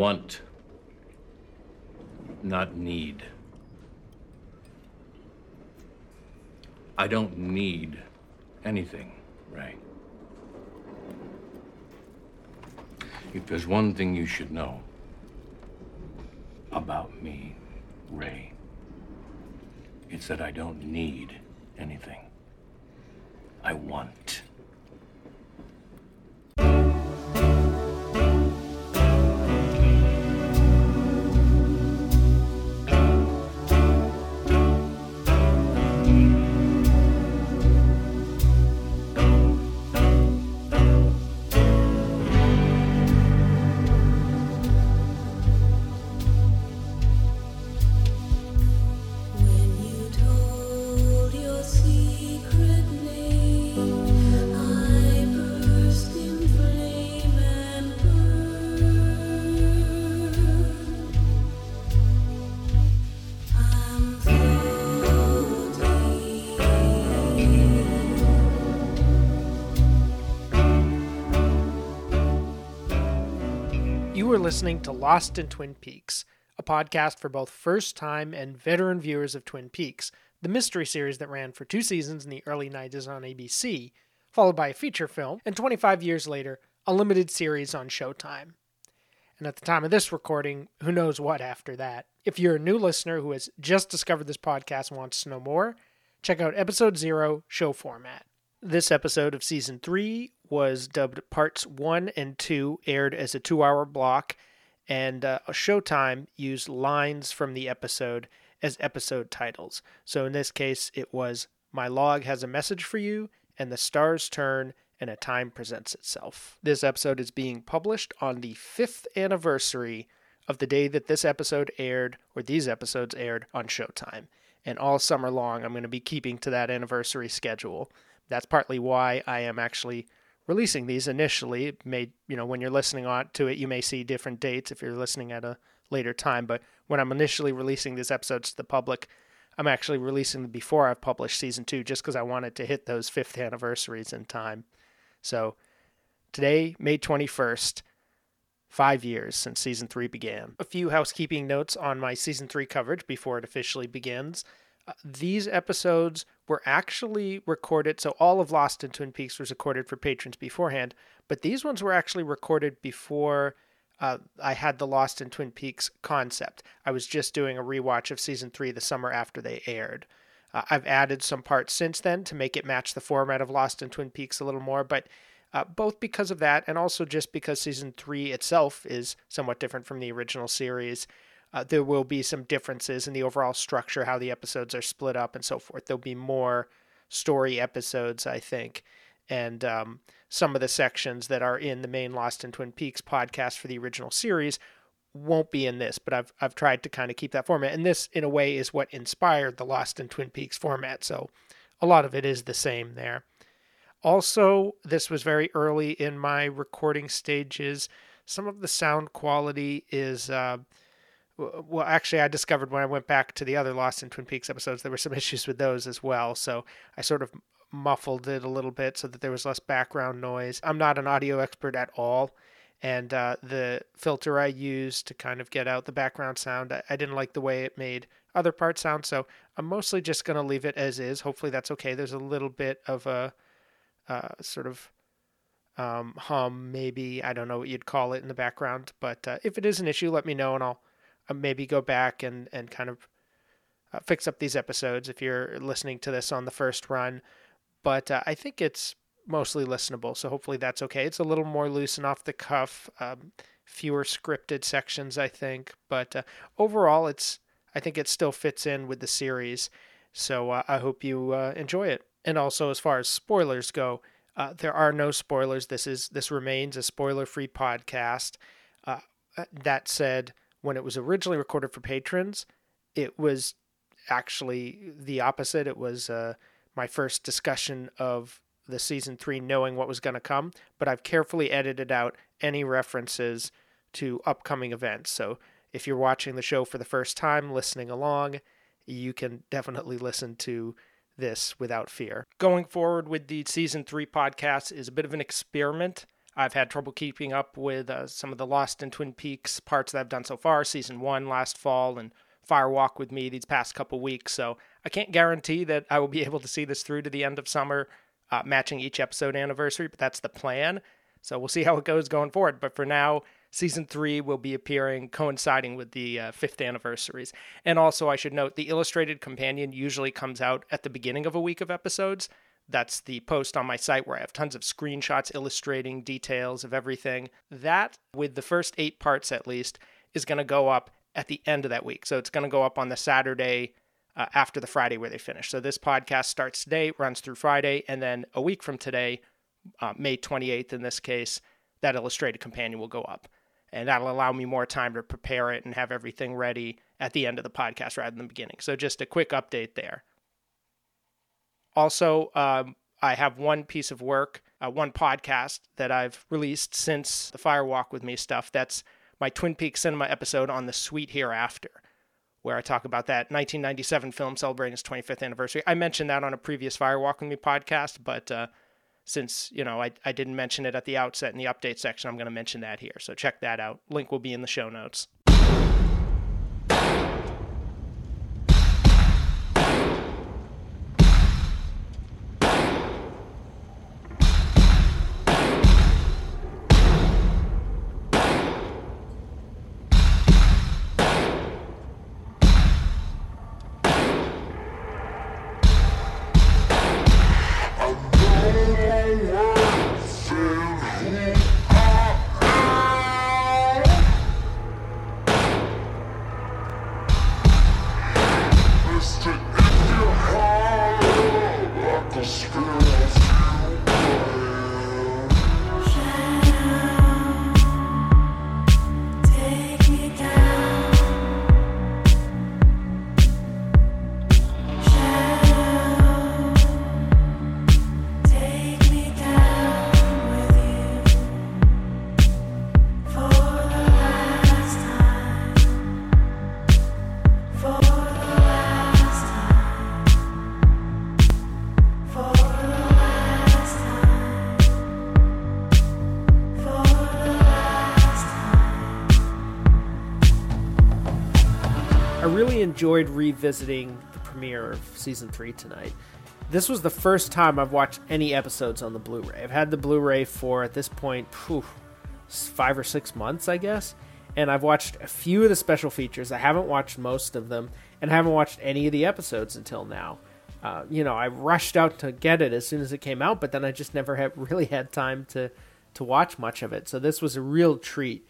want, not need. I don't need anything, Ray. If there's one thing you should know about me, Ray, it's that I don't need anything. I want. Listening to Lost in Twin Peaks, a podcast for both first time and veteran viewers of Twin Peaks, the mystery series that ran for two seasons in the early 90s on ABC, followed by a feature film, and 25 years later, a limited series on Showtime. And at the time of this recording, who knows what after that. If you're a new listener who has just discovered this podcast and wants to know more, check out episode zero, show format. This episode of season three was dubbed Parts One and Two, aired as a two hour block, and uh, Showtime used lines from the episode as episode titles. So in this case, it was My Log Has a Message for You, and The Stars Turn, and A Time Presents Itself. This episode is being published on the fifth anniversary of the day that this episode aired, or these episodes aired on Showtime. And all summer long, I'm going to be keeping to that anniversary schedule. That's partly why I am actually releasing these initially. It may, you know, when you're listening on to it, you may see different dates if you're listening at a later time. But when I'm initially releasing these episodes to the public, I'm actually releasing them before I've published season two, just because I wanted to hit those fifth anniversaries in time. So today, May 21st, five years since season three began. A few housekeeping notes on my season three coverage before it officially begins. Uh, these episodes were actually recorded, so all of Lost in Twin Peaks was recorded for patrons beforehand, but these ones were actually recorded before uh, I had the Lost in Twin Peaks concept. I was just doing a rewatch of season three the summer after they aired. Uh, I've added some parts since then to make it match the format of Lost in Twin Peaks a little more, but uh, both because of that and also just because season three itself is somewhat different from the original series. Uh, there will be some differences in the overall structure, how the episodes are split up, and so forth. There'll be more story episodes, I think, and um, some of the sections that are in the main Lost in Twin Peaks podcast for the original series won't be in this. But I've I've tried to kind of keep that format, and this, in a way, is what inspired the Lost in Twin Peaks format. So a lot of it is the same there. Also, this was very early in my recording stages. Some of the sound quality is. Uh, well, actually, I discovered when I went back to the other Lost in Twin Peaks episodes, there were some issues with those as well. So I sort of muffled it a little bit so that there was less background noise. I'm not an audio expert at all. And uh, the filter I used to kind of get out the background sound, I, didn't like the way it made other parts sound. So I'm mostly just going to leave it as is. Hopefully that's okay. There's a little bit of a uh, sort of um, hum, maybe. I don't know what you'd call it in the background. But uh, if it is an issue, let me know and I'll maybe go back and, and kind of uh, fix up these episodes if you're listening to this on the first run. But uh, I think it's mostly listenable, so hopefully that's okay. It's a little more loose and off the cuff, um, fewer scripted sections, I think. But uh, overall, it's I think it still fits in with the series. So uh, I hope you uh, enjoy it. And also, as far as spoilers go, uh, there are no spoilers. This is this remains a spoiler-free podcast. Uh, that said, when it was originally recorded for patrons, it was actually the opposite. It was uh, my first discussion of the season three, knowing what was going to come, but I've carefully edited out any references to upcoming events. So if you're watching the show for the first time, listening along, you can definitely listen to this without fear. Going forward with the season three podcast is a bit of an experiment. I've had trouble keeping up with uh, some of the Lost in Twin Peaks parts that I've done so far, season one last fall and Fire Walk with Me these past couple weeks. So I can't guarantee that I will be able to see this through to the end of summer, uh, matching each episode anniversary, but that's the plan. So we'll see how it goes going forward. But for now, season three will be appearing coinciding with the uh, fifth anniversaries. And also, I should note the illustrated companion usually comes out at the beginning of a week of episodes. That's the post on my site where I have tons of screenshots illustrating details of everything. That, with the first eight parts at least, is going to go up at the end of that week. So it's going to go up on the Saturday uh, after the Friday where they finish. So this podcast starts today, runs through Friday, and then a week from today, uh, May 28th in this case, that illustrated companion will go up. And that'll allow me more time to prepare it and have everything ready at the end of the podcast rather than the beginning. So just a quick update there. Also, um, I have one piece of work, uh, one podcast that I've released since the Fire Walk with Me stuff. That's my Twin Peaks Cinema episode on the Sweet Hereafter, where I talk about that 1997 film celebrating its 25th anniversary. I mentioned that on a previous Fire Walk with Me podcast, but uh, since you know I, I didn't mention it at the outset in the update section, I'm going to mention that here. So check that out. Link will be in the show notes. Enjoyed revisiting the premiere of season three tonight. This was the first time I've watched any episodes on the Blu-ray. I've had the Blu-ray for at this point, phew, five or six months, I guess, and I've watched a few of the special features. I haven't watched most of them, and I haven't watched any of the episodes until now. Uh, you know, I rushed out to get it as soon as it came out, but then I just never had really had time to to watch much of it. So this was a real treat.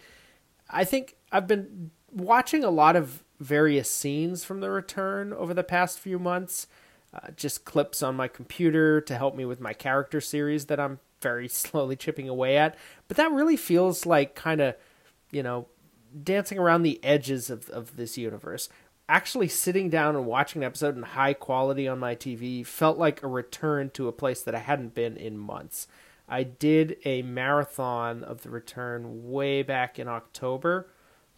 I think I've been watching a lot of various scenes from the return over the past few months. Uh, just clips on my computer to help me with my character series that I'm very slowly chipping away at. But that really feels like kind of, you know, dancing around the edges of, of this universe. Actually, sitting down and watching an episode in high quality on my TV felt like a return to a place that I hadn't been in months. I did a marathon of the return way back in October,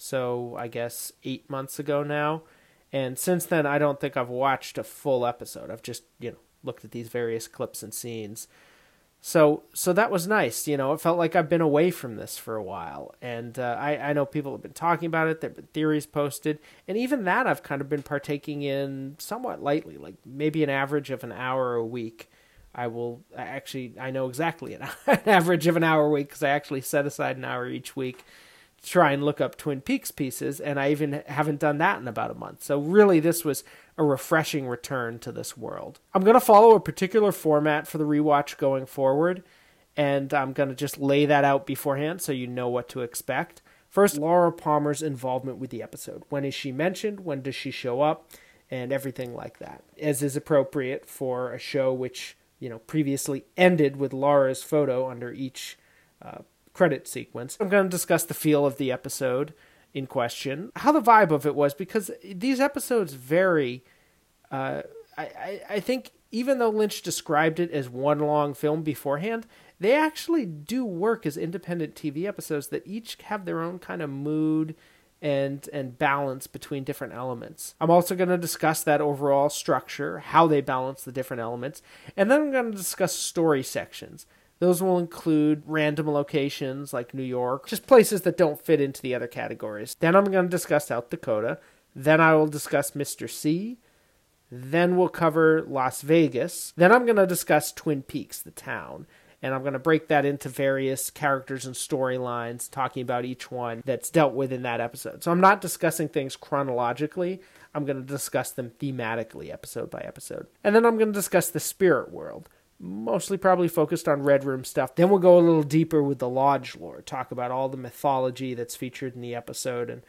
so I guess eight months ago now. And since then, I don't think I've watched a full episode. I've just, you know, looked at these various clips and scenes. So, so that was nice. You know, it felt like I've been away from this for a while, and uh, I, I know people have been talking about it. There've been theories posted, and even that I've kind of been partaking in somewhat lightly, like maybe an average of an hour a week. I will actually I know exactly an, average of an hour a week because I actually set aside an hour each week try and look up Twin Peaks pieces, and I even haven't done that in about a month. So really, this was a refreshing return to this world. I'm going to follow a particular format for the rewatch going forward, and I'm going to just lay that out beforehand so you know what to expect. First, Laura Palmer's involvement with the episode. When is she mentioned? When does she show up? And everything like that, as is appropriate for a show which you know previously ended with Laura's photo under each uh, credit sequence. I'm going to discuss the feel of the episode in question, how the vibe of it was, because these episodes vary. Uh, I, I, I think even though Lynch described it as one long film beforehand, they actually do work as independent TV episodes that each have their own kind of mood and and balance between different elements. I'm also going to discuss that overall structure, how they balance the different elements, and then I'm going to discuss story sections. Those will include random locations like New York, just places that don't fit into the other categories. Then I'm going to discuss South Dakota. Then I will discuss Mr. C. Then we'll cover Las Vegas. Then I'm going to discuss Twin Peaks, the town. And I'm going to break that into various characters and storylines, talking about each one that's dealt with in that episode. So I'm not discussing things chronologically. I'm going to discuss them thematically, episode by episode. And then I'm going to discuss the spirit world, mostly probably focused on Red Room stuff. Then we'll go a little deeper with the Lodge lore, talk about all the mythology that's featured in the episode and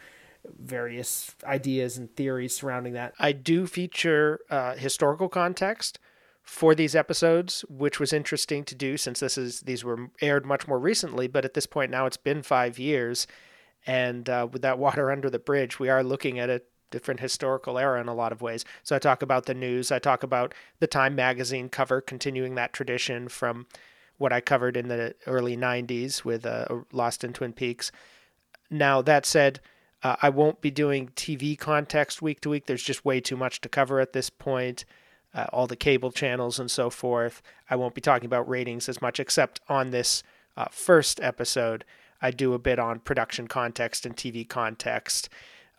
various ideas and theories surrounding that. I do feature uh, historical context for these episodes, which was interesting to do since this is these were aired much more recently. But at this point now, it's been five years, and uh, with that water under the bridge, we are looking at a different historical era in a lot of ways. So I talk about the news. I talk about the Time magazine cover, continuing that tradition from what I covered in the early '90s with uh, Lost in Twin Peaks. Now that said. Uh, I won't be doing TV context week to week. There's just way too much to cover at this point. Uh, all the cable channels and so forth. I won't be talking about ratings as much, except on this uh, first episode. I do a bit on production context and TV context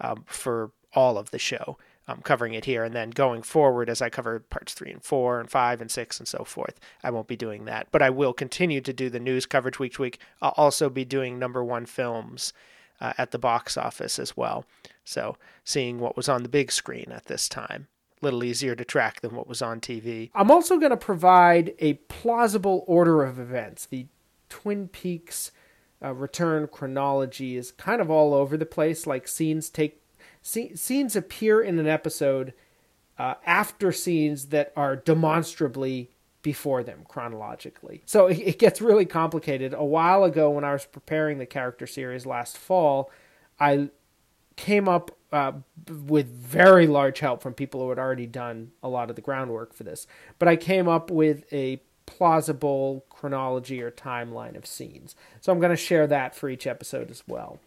um, for all of the show. I'm covering it here, and then going forward, as I cover parts three and four, and five and six, and so forth, I won't be doing that. But I will continue to do the news coverage week to week. I'll also be doing number one films uh, at the box office as well. So, seeing what was on the big screen at this time. A little easier to track than what was on TV. I'm also going to provide a plausible order of events. The Twin Peaks uh, return chronology is kind of all over the place. Like scenes take sce- scenes appear in an episode uh, after scenes that are demonstrably before them chronologically. So it, it gets really complicated. A while ago, when I was preparing the character series last fall, I came up uh, with very large help from people who had already done a lot of the groundwork for this. But I came up with a plausible chronology or timeline of scenes. So I'm going to share that for each episode as well.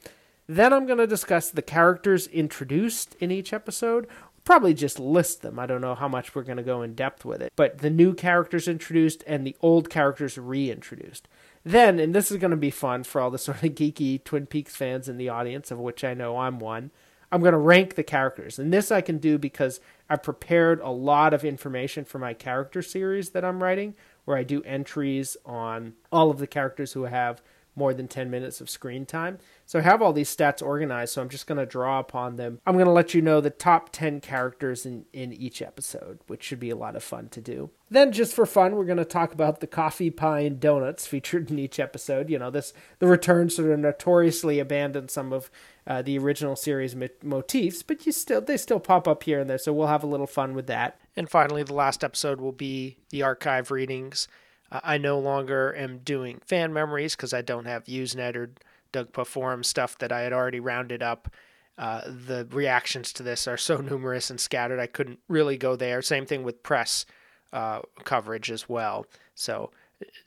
Then I'm going to discuss the characters introduced in each episode. Probably just list them. I don't know how much we're going to go in depth with it. But the new characters introduced and the old characters reintroduced. Then, and this is going to be fun for all the sort of geeky Twin Peaks fans in the audience, of which I know I'm one, I'm going to rank the characters. And this I can do because I've prepared a lot of information for my character series that I'm writing, where I do entries on all of the characters who have more than 10 minutes of screen time. So I have all these stats organized, so I'm just going to draw upon them. I'm going to let you know the top 10 characters in, in each episode, which should be a lot of fun to do. Then, just for fun, we're going to talk about the coffee, pie, and donuts featured in each episode. You know, this the returns sort of notoriously abandoned some of uh, the original series mo- motifs, but you still they still pop up here and there, so we'll have a little fun with that. And finally, the last episode will be the archive readings. I no longer am doing fan memories because I don't have Usenet or Dugpa forum stuff that I had already rounded up. Uh, the reactions to this are so numerous and scattered, I couldn't really go there. Same thing with press uh, coverage as well. So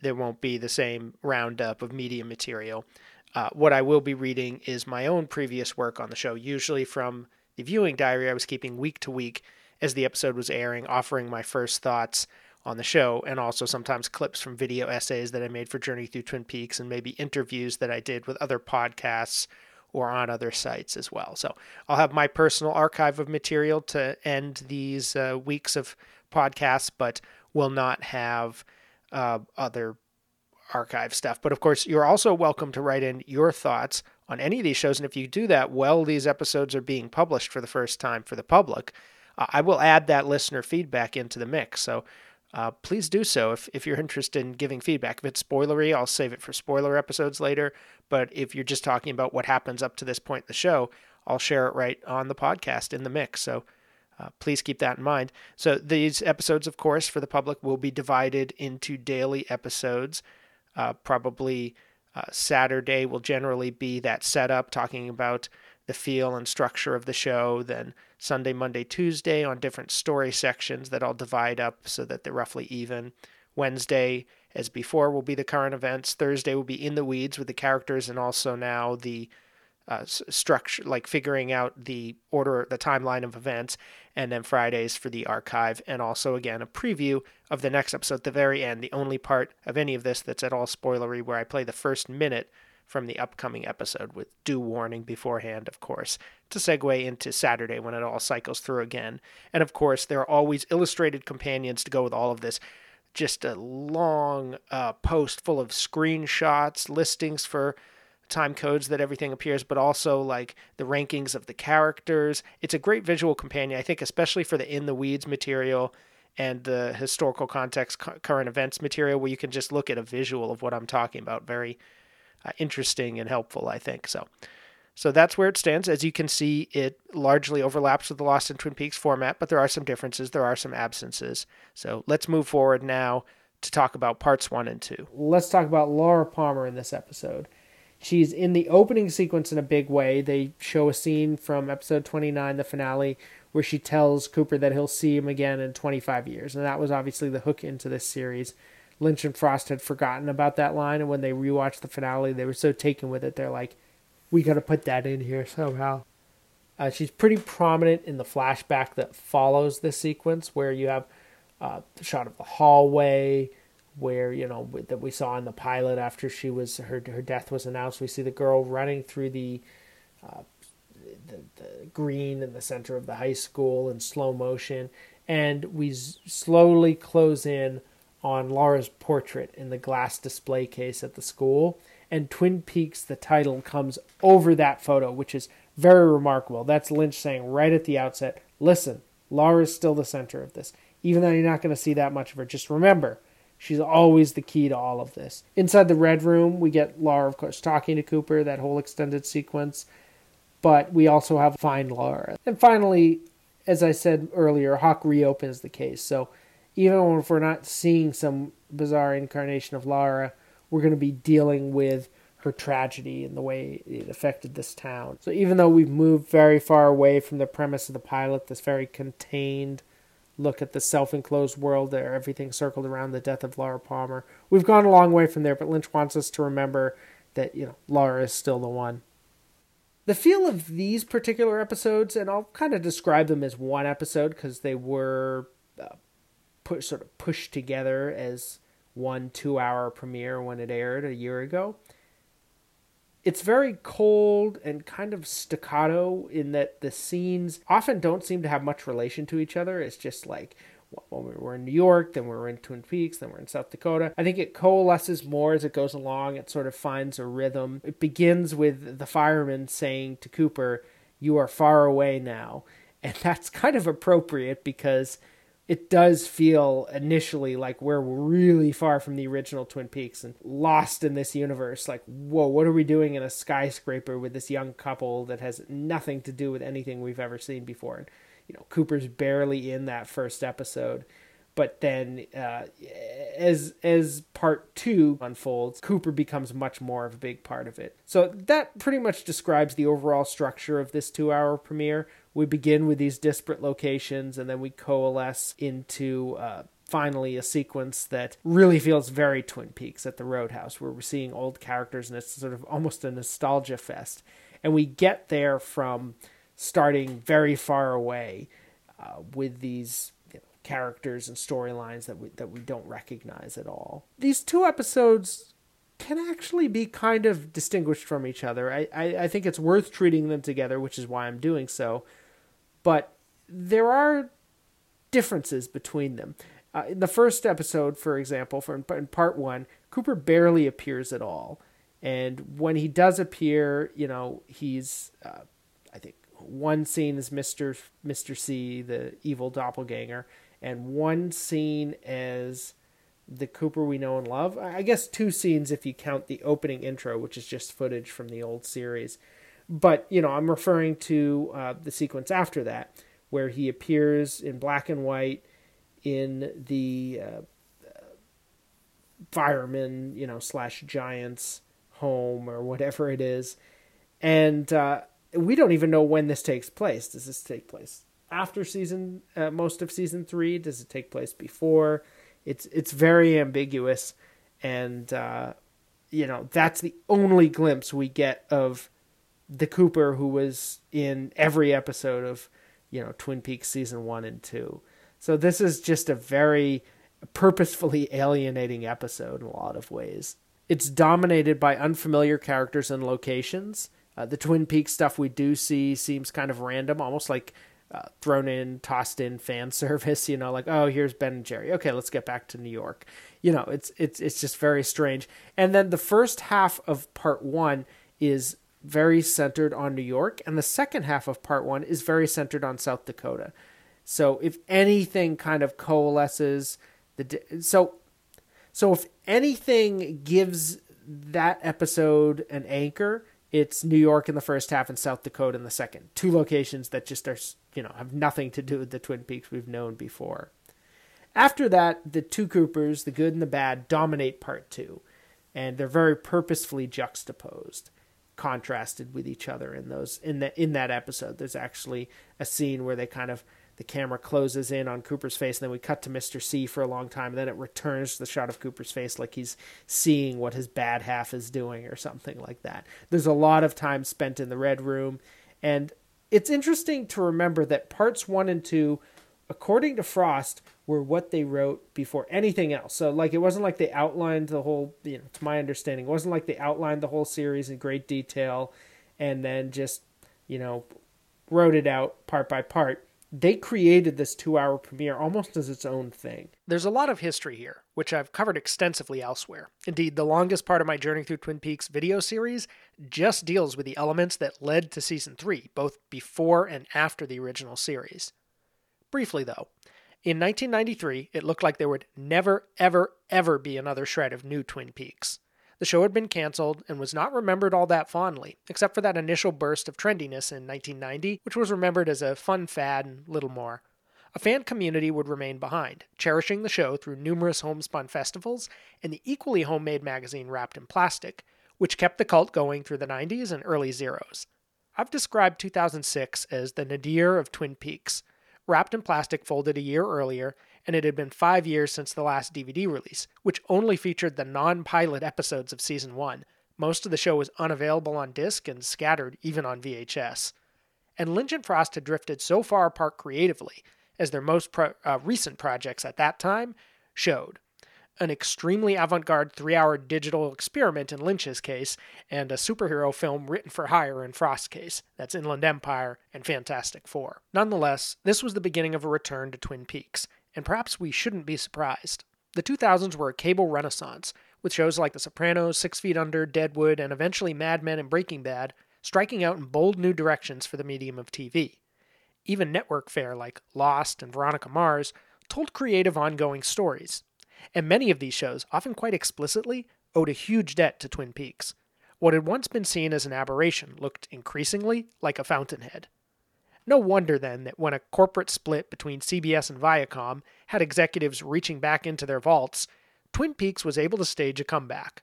there won't be the same roundup of media material. Uh, what I will be reading is my own previous work on the show, usually from the viewing diary I was keeping week to week as the episode was airing, offering my first thoughts on the show, and also sometimes clips from video essays that I made for Journey Through Twin Peaks, and maybe interviews that I did with other podcasts or on other sites as well. So I'll have my personal archive of material to end these uh, weeks of podcasts, but will not have uh, other archive stuff. But of course, you're also welcome to write in your thoughts on any of these shows. And if you do that while these episodes are being published for the first time for the public, uh, I will add that listener feedback into the mix. So uh, please do so if, if you're interested in giving feedback. If it's spoilery, I'll save it for spoiler episodes later. But if you're just talking about what happens up to this point in the show, I'll share it right on the podcast in the mix. So uh, please keep that in mind. So these episodes, of course, for the public will be divided into daily episodes. Uh, probably uh, Saturday will generally be that setup, talking about the feel and structure of the show. Then Sunday, Monday, Tuesday on different story sections that I'll divide up so that they're roughly even. Wednesday, as before, will be the current events. Thursday will be in the weeds with the characters and also now the uh, structure, like figuring out the order, the timeline of events, and then Fridays for the archive, and also again a preview of the next episode at the very end. The only part of any of this that's at all spoilery, where I play the first minute from the upcoming episode with due warning beforehand, of course, to segue into Saturday when it all cycles through again. And of course, there are always illustrated companions to go with all of this. Just a long uh, post full of screenshots, listings for time codes that everything appears, but also like the rankings of the characters. It's a great visual companion, I think, especially for the in the weeds material and the historical context, current events material, where you can just look at a visual of what I'm talking about. Very uh, interesting and helpful, I think. So, so that's where it stands. As you can see, it largely overlaps with the Lost in Twin Peaks format, but there are some differences. There are some absences. So let's move forward now to talk about parts one and two. Let's talk about Laura Palmer in this episode. She's in the opening sequence in a big way. They show a scene from episode 29, the finale, where she tells Cooper that he'll see him again in 25 years. And that was obviously the hook into this series. Lynch and Frost had forgotten about that line, and when they rewatched the finale, they were so taken with it, they're like, we got to put that in here somehow. Uh, she's pretty prominent in the flashback that follows this sequence, where you have uh, the shot of the hallway, where you know that we saw in the pilot after she was her her death was announced. We see the girl running through the uh, the, the green in the center of the high school in slow motion, and we s- slowly close in on Laura's portrait in the glass display case at the school. And Twin Peaks, the title, comes over that photo, which is very remarkable. That's Lynch saying right at the outset listen, Laura's still the center of this. Even though you're not going to see that much of her, just remember, she's always the key to all of this. Inside the Red Room, we get Laura, of course, talking to Cooper, that whole extended sequence. But we also have Find Laura. And finally, as I said earlier, Hawk reopens the case. So even if we're not seeing some bizarre incarnation of Laura, we're going to be dealing with her tragedy and the way it affected this town. So even though we've moved very far away from the premise of the pilot, this very contained look at the self-enclosed world there, everything circled around the death of Laura Palmer, we've gone a long way from there. But Lynch wants us to remember that you know Laura is still the one. The feel of these particular episodes, and I'll kind of describe them as one episode because they were uh, put sort of pushed together as one two-hour premiere when it aired a year ago. It's very cold and kind of staccato in that the scenes often don't seem to have much relation to each other. It's just like when we were in New York, then we were in Twin Peaks, then we're in South Dakota. I think it coalesces more as it goes along. It sort of finds a rhythm. It begins with the fireman saying to Cooper, You are far away now. And that's kind of appropriate because it does feel initially like we're really far from the original Twin Peaks and lost in this universe. Like, whoa, what are we doing in a skyscraper with this young couple that has nothing to do with anything we've ever seen before? And, you know, Cooper's barely in that first episode. But then, uh, as as part two unfolds, Cooper becomes much more of a big part of it. So that pretty much describes the overall structure of this two-hour premiere. We begin with these disparate locations, and then we coalesce into uh, finally a sequence that really feels very Twin Peaks at the Roadhouse, where we're seeing old characters, and it's sort of almost a nostalgia fest. And we get there from starting very far away uh, with these you know, characters and storylines that we that we don't recognize at all. These two episodes can actually be kind of distinguished from each other. I, I, I think it's worth treating them together, which is why I'm doing so. But there are differences between them. Uh, in the first episode, for example, for in part one, Cooper barely appears at all, and when he does appear, you know, he's uh, I think one scene is Mister Mister C, the evil doppelganger, and one scene as the Cooper we know and love. I guess two scenes if you count the opening intro, which is just footage from the old series. But you know, I'm referring to uh, the sequence after that, where he appears in black and white in the uh, fireman, you know, slash giants home or whatever it is, and uh, we don't even know when this takes place. Does this take place after season uh, most of season three? Does it take place before? It's it's very ambiguous, and uh, you know that's the only glimpse we get of the Cooper who was in every episode of, you know, Twin Peaks season one and two. So this is just a very purposefully alienating episode in a lot of ways. It's dominated by unfamiliar characters and locations. Uh, the Twin Peaks stuff we do see seems kind of random, almost like uh, thrown in, tossed in fan service. You know, like oh, here's Ben and Jerry. Okay, let's get back to New York. You know, it's it's it's just very strange. And then the first half of part one is very centered on New York, and the second half of part one is very centered on South Dakota. So if anything kind of coalesces the so so if anything gives that episode an anchor, it's New York in the first half and South Dakota in the second. Two locations that just are, you know, have nothing to do with the Twin Peaks we've known before. After that, the two Coopers, the good and the bad, dominate part two, and they're very purposefully juxtaposed, contrasted with each other in those in that in that episode. There's actually a scene where they kind of the camera closes in on Cooper's face, and then we cut to Mr. C for a long time, and then it returns to the shot of Cooper's face like he's seeing what his bad half is doing or something like that. There's a lot of time spent in the Red Room, and it's interesting to remember that parts one and two, according to Frost, were what they wrote before anything else. So, like, it wasn't like they outlined the whole, you know, to my understanding, it wasn't like they outlined the whole series in great detail and then just, you know, wrote it out part by part they created this two hour premiere almost as its own thing. There's a lot of history here, which I've covered extensively elsewhere. Indeed, the longest part of my Journey Through Twin Peaks video series just deals with the elements that led to season 3, both before and after the original series. Briefly, though, in 1993, it looked like there would never, ever, ever be another shred of new Twin Peaks. The show had been canceled and was not remembered all that fondly, except for that initial burst of trendiness in 1990, which was remembered as a fun fad and little more. A fan community would remain behind, cherishing the show through numerous homespun festivals and the equally homemade magazine wrapped in plastic, which kept the cult going through the 90s and early zeros. I've described 2006 as the nadir of Twin Peaks, wrapped in plastic folded a year earlier and it had been five years since the last DVD release, which only featured the non pilot episodes of season one. Most of the show was unavailable on disc and scattered even on VHS. And Lynch and Frost had drifted so far apart creatively, as their most pro- uh, recent projects at that time showed. An extremely avant garde three hour digital experiment in Lynch's case, and a superhero film written for hire in Frost's case. That's Inland Empire and Fantastic Four. Nonetheless, this was the beginning of a return to Twin Peaks, and perhaps we shouldn't be surprised. The 2000s were a cable renaissance, with shows like The Sopranos, Six Feet Under, Deadwood, and eventually Mad Men and Breaking Bad striking out in bold new directions for the medium of TV. Even network fare like Lost and Veronica Mars told creative ongoing stories. And many of these shows, often quite explicitly, owed a huge debt to Twin Peaks. What had once been seen as an aberration looked increasingly like a fountainhead. No wonder then that when a corporate split between CBS and Viacom had executives reaching back into their vaults, Twin Peaks was able to stage a comeback.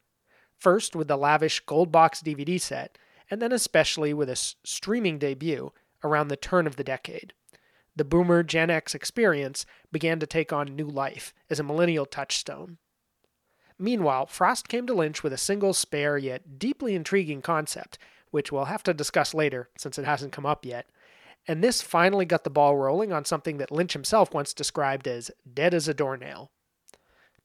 First with the lavish gold box DVD set, and then especially with a s- streaming debut around the turn of the decade. The boomer Gen X experience began to take on new life as a millennial touchstone. Meanwhile, Frost came to Lynch with a single spare yet deeply intriguing concept, which we'll have to discuss later since it hasn't come up yet and this finally got the ball rolling on something that Lynch himself once described as dead as a doornail.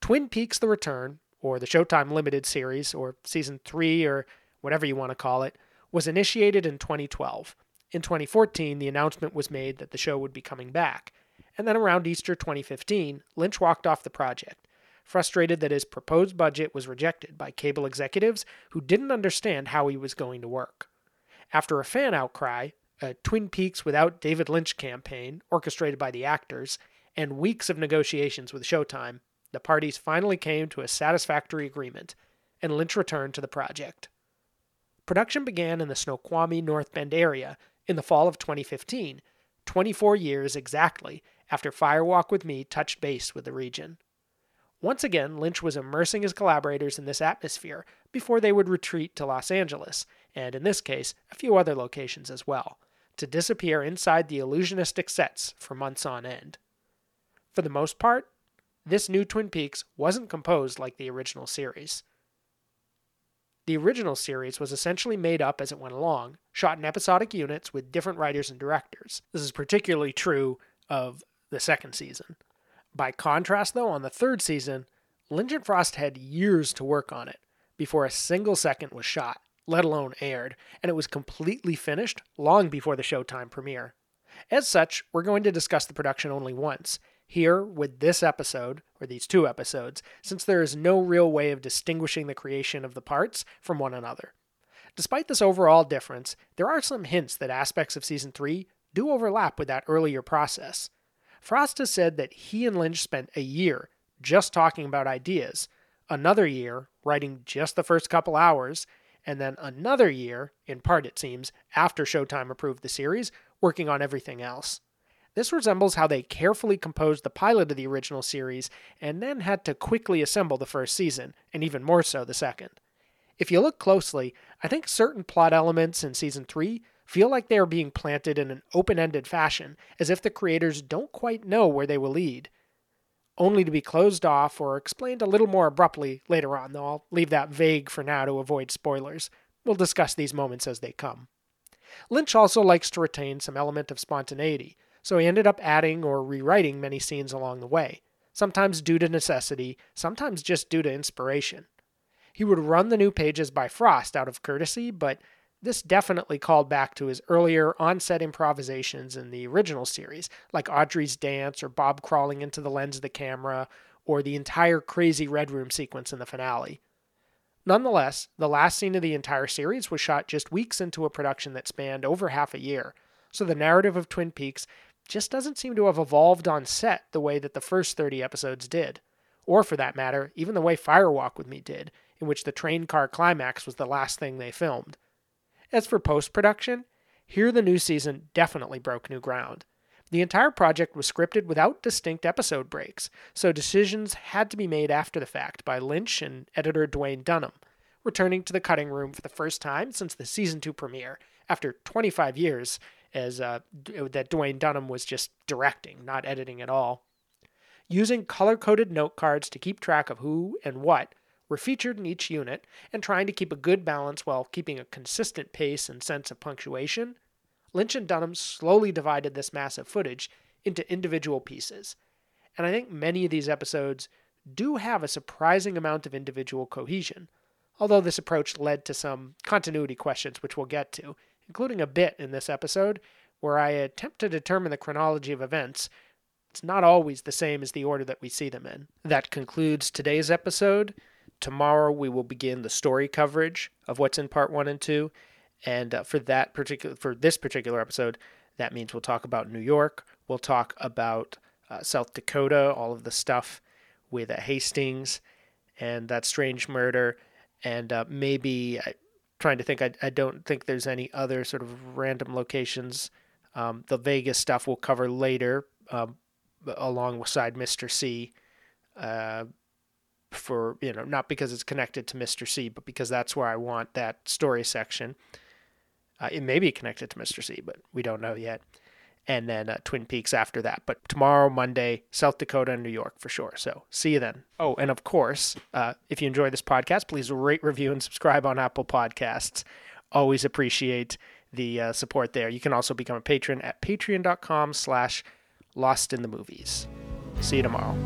Twin Peaks The Return, or the Showtime Limited series, or season 3, or whatever you want to call it, was initiated in 2012. In 2014, the announcement was made that the show would be coming back. And then around Easter 2015, Lynch walked off the project, frustrated that his proposed budget was rejected by cable executives who didn't understand how he was going to work. After a fan outcry, a Twin Peaks without David Lynch campaign, orchestrated by the actors, and weeks of negotiations with Showtime, the parties finally came to a satisfactory agreement, and Lynch returned to the project. Production began in the Snoqualmie North Bend area in the fall of 2015, 24 years exactly after Fire Walk with Me touched base with the region. Once again, Lynch was immersing his collaborators in this atmosphere before they would retreat to Los Angeles, and in this case, a few other locations as well to disappear inside the illusionistic sets for months on end. For the most part, this new Twin Peaks wasn't composed like the original series. The original series was essentially made up as it went along, shot in episodic units with different writers and directors. This is particularly true of the second season. By contrast, though, on the third season, Lynch and Frost had years to work on it before a single second was shot, let alone aired, and it was completely finished long before the Showtime premiere. As such, we're going to discuss the production only once, here with this episode, or these two episodes, since there is no real way of distinguishing the creation of the parts from one another. Despite this overall difference, there are some hints that aspects of season 3 do overlap with that earlier process. Frost has said that he and Lynch spent a year just talking about ideas, another year writing just the first couple hours, and then another year, in part it seems, after Showtime approved the series, working on everything else. This resembles how they carefully composed the pilot of the original series and then had to quickly assemble the first season, and even more so the second. If you look closely, I think certain plot elements in season 3 feel like they are being planted in an open ended fashion, as if the creators don't quite know where they will lead, only to be closed off or explained a little more abruptly later on, though I'll leave that vague for now to avoid spoilers. We'll discuss these moments as they come. Lynch also likes to retain some element of spontaneity, so he ended up adding or rewriting many scenes along the way, sometimes due to necessity, sometimes just due to inspiration. He would run the new pages by Frost out of courtesy, but this definitely called back to his earlier on-set improvisations in the original series, like Audrey's dance or Bob crawling into the lens of the camera, or the entire crazy Red Room sequence in the finale. Nonetheless, the last scene of the entire series was shot just weeks into a production that spanned over half a year, so the narrative of Twin Peaks just doesn't seem to have evolved on set the way that the first 30 episodes did. Or, for that matter, even the way Fire Walk with Me did, in which the train car climax was the last thing they filmed. As for post production, here the new season definitely broke new ground. The entire project was scripted without distinct episode breaks, so decisions had to be made after the fact by Lynch and editor Duwayne Dunham, returning to the cutting room for the first time since the season 2 premiere, after 25 years as uh, that Duwayne Dunham was just directing, not editing at all. Using color coded note cards to keep track of who and what were featured in each unit, and trying to keep a good balance while keeping a consistent pace and sense of punctuation, Lynch and Dunham slowly divided this massive footage into individual pieces. And I think many of these episodes do have a surprising amount of individual cohesion, although this approach led to some continuity questions, which we'll get to, including a bit in this episode where I attempt to determine the chronology of events. It's not always the same as the order that we see them in. That concludes today's episode. Tomorrow we will begin the story coverage of what's in part 1 and 2, and uh, for that particular for this particular episode, that means we'll talk about New York, we'll talk about uh, South Dakota, all of the stuff with uh, Hastings and that strange murder, and uh, maybe trying to think. I, I don't think there's any other sort of random locations. Um, the Vegas stuff we'll cover later, um, alongside Mr. C. Uh, for you know, not because it's connected to Mr. C, but because that's where I want that story section. Uh, it may be connected to Mr. C, but we don't know yet. And then uh, Twin Peaks after that. But tomorrow, Monday, South Dakota and New York for sure. So see you then. Oh, and of course, uh, if you enjoy this podcast, please rate, review, and subscribe on Apple Podcasts. Always appreciate the uh, support there. You can also become a patron at patreon.com slash lost in the movies. See you tomorrow.